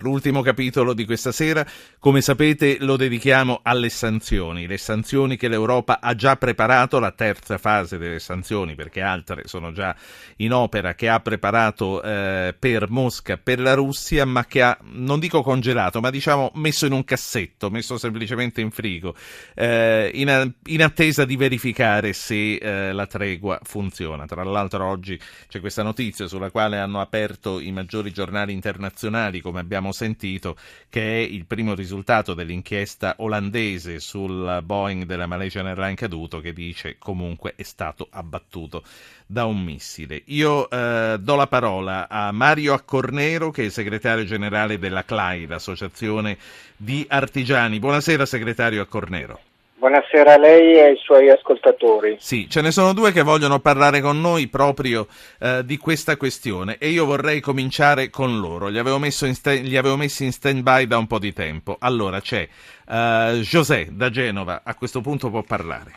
L'ultimo capitolo di questa sera, come sapete, lo dedichiamo alle sanzioni, le sanzioni che l'Europa ha già preparato, la terza fase delle sanzioni, perché altre sono già in opera, che ha preparato eh, per Mosca, per la Russia, ma che ha, non dico congelato, ma diciamo messo in un cassetto, messo semplicemente in frigo, eh, in, in, attesa di verificare se eh, la tregua funziona. Tra l'altro oggi c'è questa notizia sulla quale hanno aperto i maggiori giornali internazionali, come abbiamo abbiamo sentito, che è il primo risultato dell'inchiesta olandese sul Boeing della Malaysian Airlines caduto, che dice comunque è stato abbattuto da un missile. Io eh, do la parola a Mario Accornero, che è segretario generale della CLAI, l'associazione di artigiani. Buonasera, segretario Accornero. Buonasera a lei e ai suoi ascoltatori. Sì, ce ne sono due che vogliono parlare con noi proprio eh, di questa questione e io vorrei cominciare con loro. Li avevo, sta- li avevo messi in stand-by da un po' di tempo. Allora c'è uh, José da Genova, a questo punto può parlare.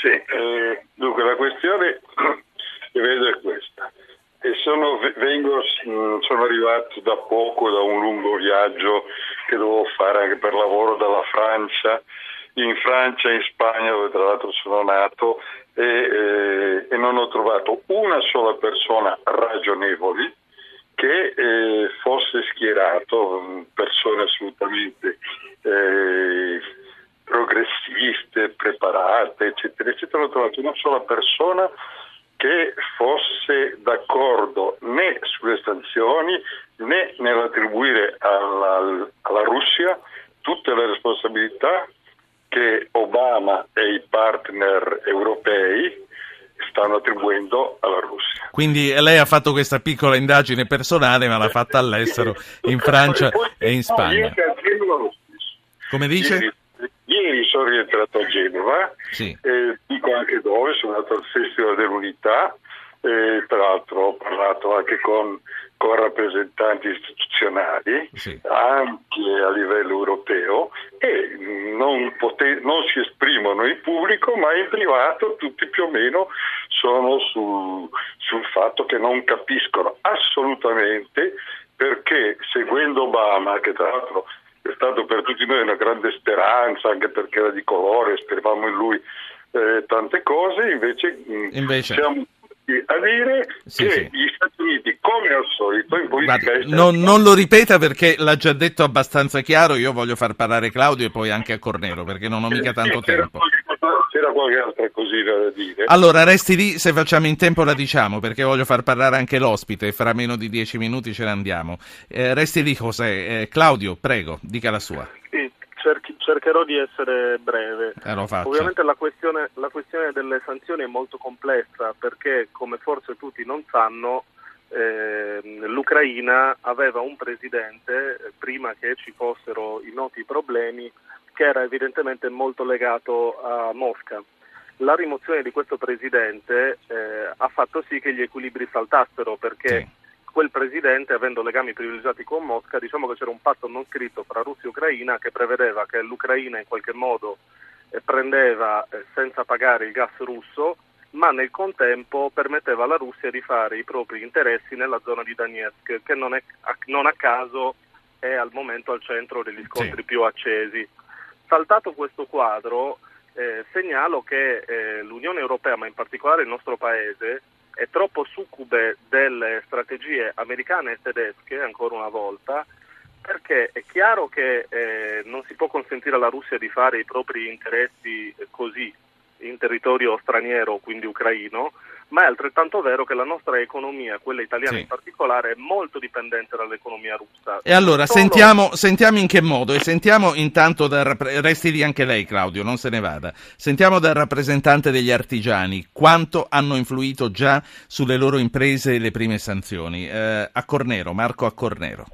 Sì, eh, dunque la questione che vedo è questa. E sono, vengo, sono arrivato da poco da un lungo viaggio che dovevo fare anche per lavoro dalla Francia in Francia e in Spagna dove tra l'altro sono nato e, eh, e non ho trovato una sola persona ragionevole che eh, fosse schierato, persone assolutamente eh, progressiste, preparate, eccetera, eccetera. Non ho trovato una sola persona che fosse d'accordo né sulle sanzioni né nell'attribuire alla, alla Russia tutte le responsabilità che Obama e i partner europei stanno attribuendo alla Russia. Quindi lei ha fatto questa piccola indagine personale, ma l'ha fatta all'estero, in Francia e in Spagna. Come dice? Ieri, ieri sono rientrato a Genova, sì. eh, dico anche dove, sono andato al Festival dell'Unità, eh, tra l'altro ho parlato anche con con rappresentanti istituzionali sì. anche a livello europeo e non, pote- non, si esprimono in pubblico ma in privato tutti più o meno sono su, sul fatto che non capiscono assolutamente perché seguendo Obama che tra l'altro è stato per tutti noi una grande speranza anche perché era di colore, speravamo in lui eh, tante cose, invece, invece... siamo a dire sì, che sì. gli Stati Uniti, come al solito, in politica Guarda, estera... Non, non, lo ripeta perché l'ha già detto abbastanza chiaro, io voglio far parlare Claudio e poi anche a Cornero, perché non ho mica tanto tempo. C'era qualche altra cosina da dire. Allora, resti lì, se facciamo in tempo la diciamo, perché voglio far parlare anche l'ospite, fra meno di dieci minuti ce ne andiamo. Eh, resti lì, José. Eh, Claudio, prego, dica la sua. Sì cercherò di essere breve. Eh, Ovviamente la questione, la questione, delle sanzioni è molto complessa perché, come forse tutti non sanno, eh, l'Ucraina aveva un presidente, eh, prima che ci fossero i noti problemi, che era evidentemente molto legato a Mosca. La rimozione di questo presidente eh, ha fatto sì che gli equilibri saltassero perché sì quel presidente, avendo legami privilegiati con Mosca, diciamo che c'era un patto non scritto fra Russia e Ucraina che prevedeva che l'Ucraina in qualche modo eh, prendeva eh, senza pagare il gas russo, ma nel contempo permetteva alla Russia di fare i propri interessi nella zona di Donetsk, che non, è, non a caso è al momento al centro degli scontri sì. più accesi. Saltato questo quadro, eh, segnalo che eh, l'Unione Europea, ma in particolare il nostro Paese, è troppo succube delle strategie americane e tedesche, ancora una volta, perché è chiaro che eh, non si può consentire alla Russia di fare i propri interessi così in territorio straniero, quindi ucraino, ma è altrettanto vero che la nostra economia, quella italiana sì. in particolare, è molto dipendente dall'economia russa. E allora Solo... sentiamo, sentiamo, in che modo, e sentiamo intanto, dal, resti lì anche lei Claudio, non se ne vada, sentiamo dal rappresentante degli artigiani quanto hanno influito già sulle loro imprese le prime sanzioni. Eh, a Cornero, Marco a Cornero.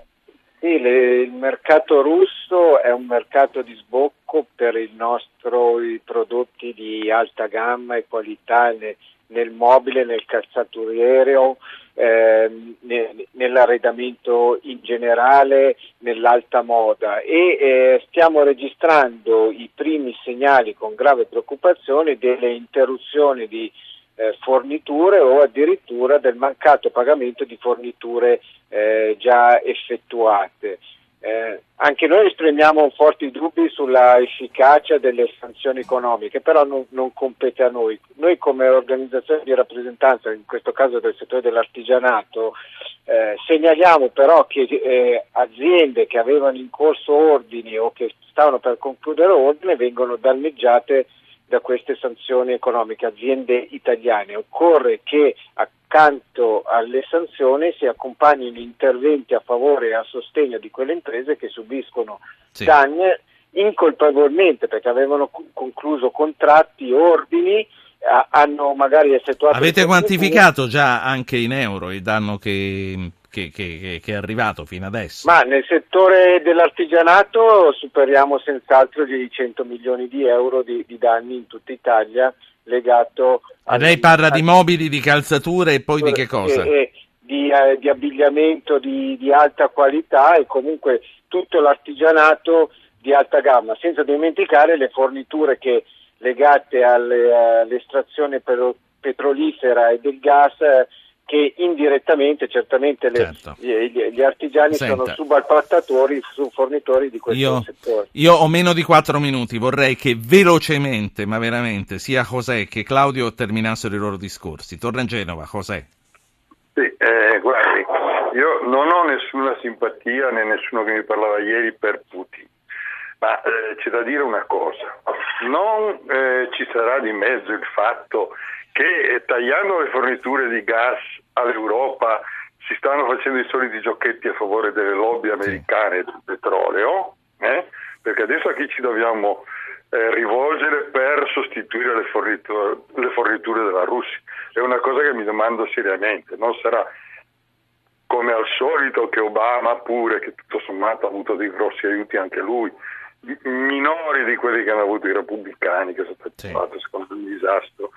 Sì, le, il mercato russo è un mercato di sbocco per i nostri prodotti di alta gamma e qualità nel, nel mobile, nel calzaturiero, eh, nell'arredamento in generale, nell'alta moda e eh, stiamo registrando i primi segnali con grave preoccupazione delle interruzioni di eh, forniture o addirittura del mancato pagamento di forniture eh, già effettuate. Eh, anche noi esprimiamo forti dubbi sulla efficacia delle sanzioni economiche, però non, non, compete a noi. Noi come organizzazione di rappresentanza, in questo caso del settore dell'artigianato, eh, segnaliamo però che eh, aziende che avevano in corso ordini o che stavano per concludere ordine vengono danneggiate da queste sanzioni economiche, aziende italiane. Occorre che accanto alle sanzioni si accompagnino interventi a favore e a sostegno di quelle imprese che subiscono sì. danni incolpevolmente perché avevano concluso contratti, ordini, hanno magari effettuato... Avete quantificato già anche in euro il danno che, che, che, che, è arrivato fino adesso? Ma nel settore dell'artigianato superiamo senz'altro di 100 milioni di euro di, di danni in tutta Italia legato a... Lei parla di mobili, di calzature e poi di che cosa? E, e di, eh, di, abbigliamento di, di, alta qualità e comunque tutto l'artigianato di alta gamma, senza dimenticare le forniture che legate alle, all'estrazione petrolifera e del gas eh, che indirettamente certamente le, certo. gli, gli, artigiani Senta. sono subappaltatori, fornitori di questo io, settore. Io ho meno di quattro minuti, vorrei che velocemente, ma veramente, sia José che Claudio terminassero i loro discorsi. Torna in Genova, José. Sì, eh, guardi, io non ho nessuna simpatia né nessuno che mi parlava ieri per Putin, ma eh, c'è da dire una cosa, non eh, ci sarà di mezzo il fatto che tagliando le forniture di gas all'Europa si stanno facendo i soliti giochetti a favore delle lobby americane del petrolio, eh? perché adesso a chi ci dobbiamo eh, rivolgere per sostituire le forniture, le forniture della Russia? È una cosa che mi domando seriamente, non sarà come al solito che Obama pure, che tutto sommato ha avuto dei grossi aiuti anche lui, minori di quelli che hanno avuto i repubblicani, che sono stati sì. secondo un disastro,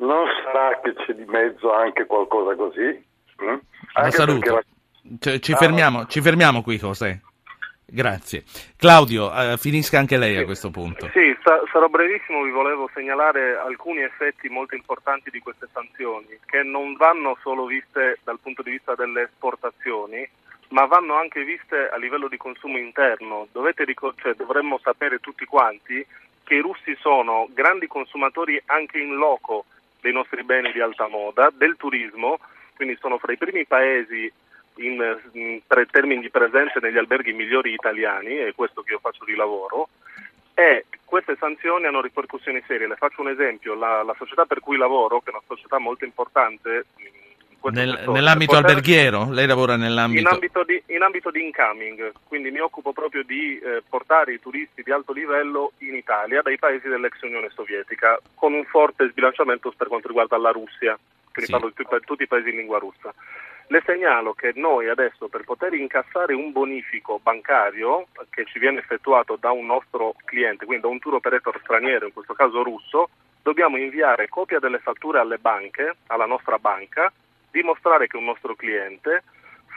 non sarà che c'è di mezzo anche qualcosa così? Mm? La saluto. La... Cioè, ci, ah, fermiamo, ci, fermiamo, qui, José. Grazie. Claudio, eh, finisca anche lei sì. a questo punto. Sì, sa- sarò brevissimo, vi volevo segnalare alcuni effetti molto importanti di queste sanzioni, che non vanno solo viste dal punto di vista delle esportazioni, ma vanno anche viste a livello di consumo interno. Ricor- cioè, dovremmo sapere tutti quanti che i russi sono grandi consumatori anche in loco dei nostri beni di alta moda, del turismo, quindi sono fra i primi paesi in, in termini di presenza negli alberghi migliori italiani, è questo che io faccio di lavoro, e queste sanzioni hanno ripercussioni serie. Le faccio un esempio, la, la società per cui lavoro, che è una società molto importante, nel, nell'ambito poter... alberghiero? Lei lavora nell'ambito... In ambito, di, in ambito di incoming, quindi mi occupo proprio di eh, portare i turisti di alto livello in Italia dai paesi dell'ex Unione Sovietica, con un forte sbilanciamento per quanto riguarda la Russia, quindi sì. parlo di tutti, tutti i paesi in lingua russa. Le segnalo che noi adesso per poter incassare un bonifico bancario che ci viene effettuato da un nostro cliente, quindi da un tour operator straniero, in questo caso russo, dobbiamo inviare copia delle fatture alle banche, alla nostra banca, dimostrare che un nostro cliente,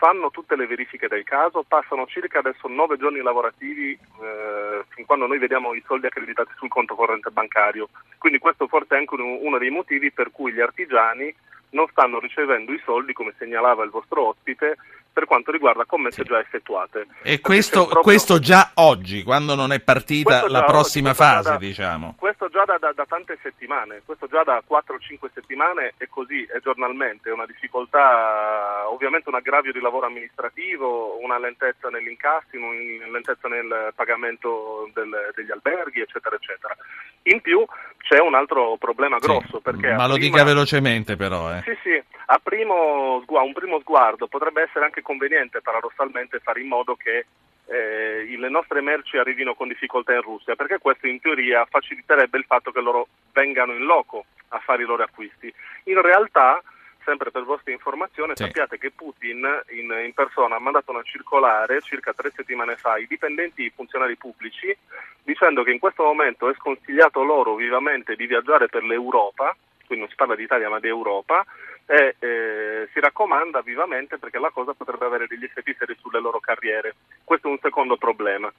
fanno tutte le verifiche del caso, passano circa adesso nove giorni lavorativi eh, fin quando noi vediamo i soldi accreditati sul conto corrente bancario. Quindi questo forse è anche uno dei motivi per cui gli artigiani non stanno ricevendo i soldi, come segnalava il vostro ospite, per quanto riguarda commesse sì. già effettuate. E questo, proprio... questo, già oggi, quando non è partita la prossima oggi, fase, da, diciamo. Questo già da, da, da, tante settimane, questo già da 4-5 settimane è così, è giornalmente, è una difficoltà, ovviamente un aggravio di lavoro amministrativo, una lentezza negli incassi, una lentezza nel pagamento del, degli alberghi, eccetera, eccetera. In più c'è un altro problema grosso. Sì, ma lo prima... dica velocemente però. Eh. Sì, sì, a, primo, a un primo sguardo potrebbe essere anche conveniente paradossalmente fare in modo che eh, le nostre merci arrivino con difficoltà in Russia, perché questo in teoria faciliterebbe il fatto che loro vengano in loco a fare i loro acquisti. In realtà, sempre per vostra informazione, sì. sappiate che Putin in, in, persona ha mandato una circolare circa tre settimane fa ai dipendenti funzionari pubblici dicendo che in questo momento è sconsigliato loro vivamente di viaggiare per l'Europa, quindi non si parla di Italia ma di Europa, e eh, si raccomanda vivamente perché la cosa potrebbe avere degli effetti seri sulle loro carriere. Questo è un secondo problema.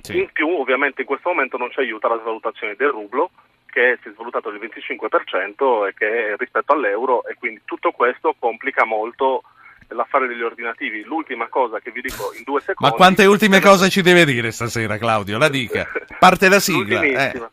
Sì. In più, ovviamente, in questo momento non ci aiuta la svalutazione del rublo che si è svalutato del 25% e che rispetto all'euro e quindi tutto questo complica molto l'affare degli ordinativi. L'ultima cosa che vi dico in due secondi. Ma quante ultime cose ci deve dire stasera, Claudio? La dica. Parte la sigla.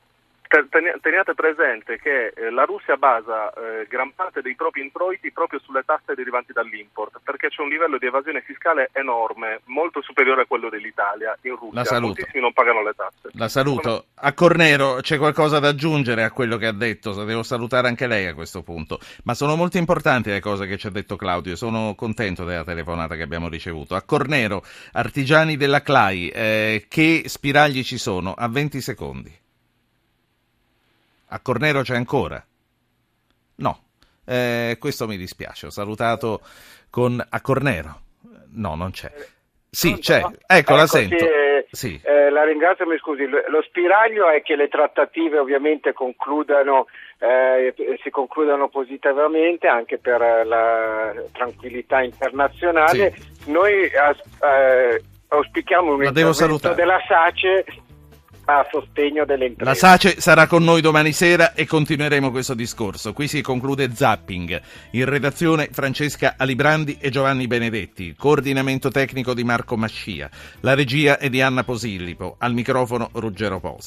Teniate presente che eh, la Russia basa eh, gran parte dei propri introiti proprio sulle tasse derivanti dall'import, perché c'è un livello di evasione fiscale enorme, molto superiore a quello dell'Italia in Russia. La saluto. Moltissimi non pagano le tasse. La saluto. A Cornero c'è qualcosa da aggiungere a quello che ha detto, devo salutare anche lei a questo punto, ma sono molto importanti le cose che ci ha detto Claudio, sono contento della telefonata che abbiamo ricevuto. A Cornero, artigiani della CLAI, eh, che spiragli ci sono? A 20 secondi. A Cornero c'è ancora? No, eh, questo mi dispiace. Ho salutato con a Cornero. No, non c'è. Sì, c'è. Ecco, la sento. Eh, sì. Eh, la ringrazio, mi scusi. Lo spiraglio è che le trattative ovviamente concludano, eh, si concludano positivamente anche per la tranquillità internazionale. Sì. Noi eh, auspichiamo un intervento della SACE a sostegno delle imprese. La SACE sarà con noi domani sera e continueremo questo discorso. Qui si conclude Zapping. In redazione Francesca Alibrandi e Giovanni Benedetti. Coordinamento tecnico di Marco Mascia. La regia è di Anna Posillipo. Al microfono Ruggero Post.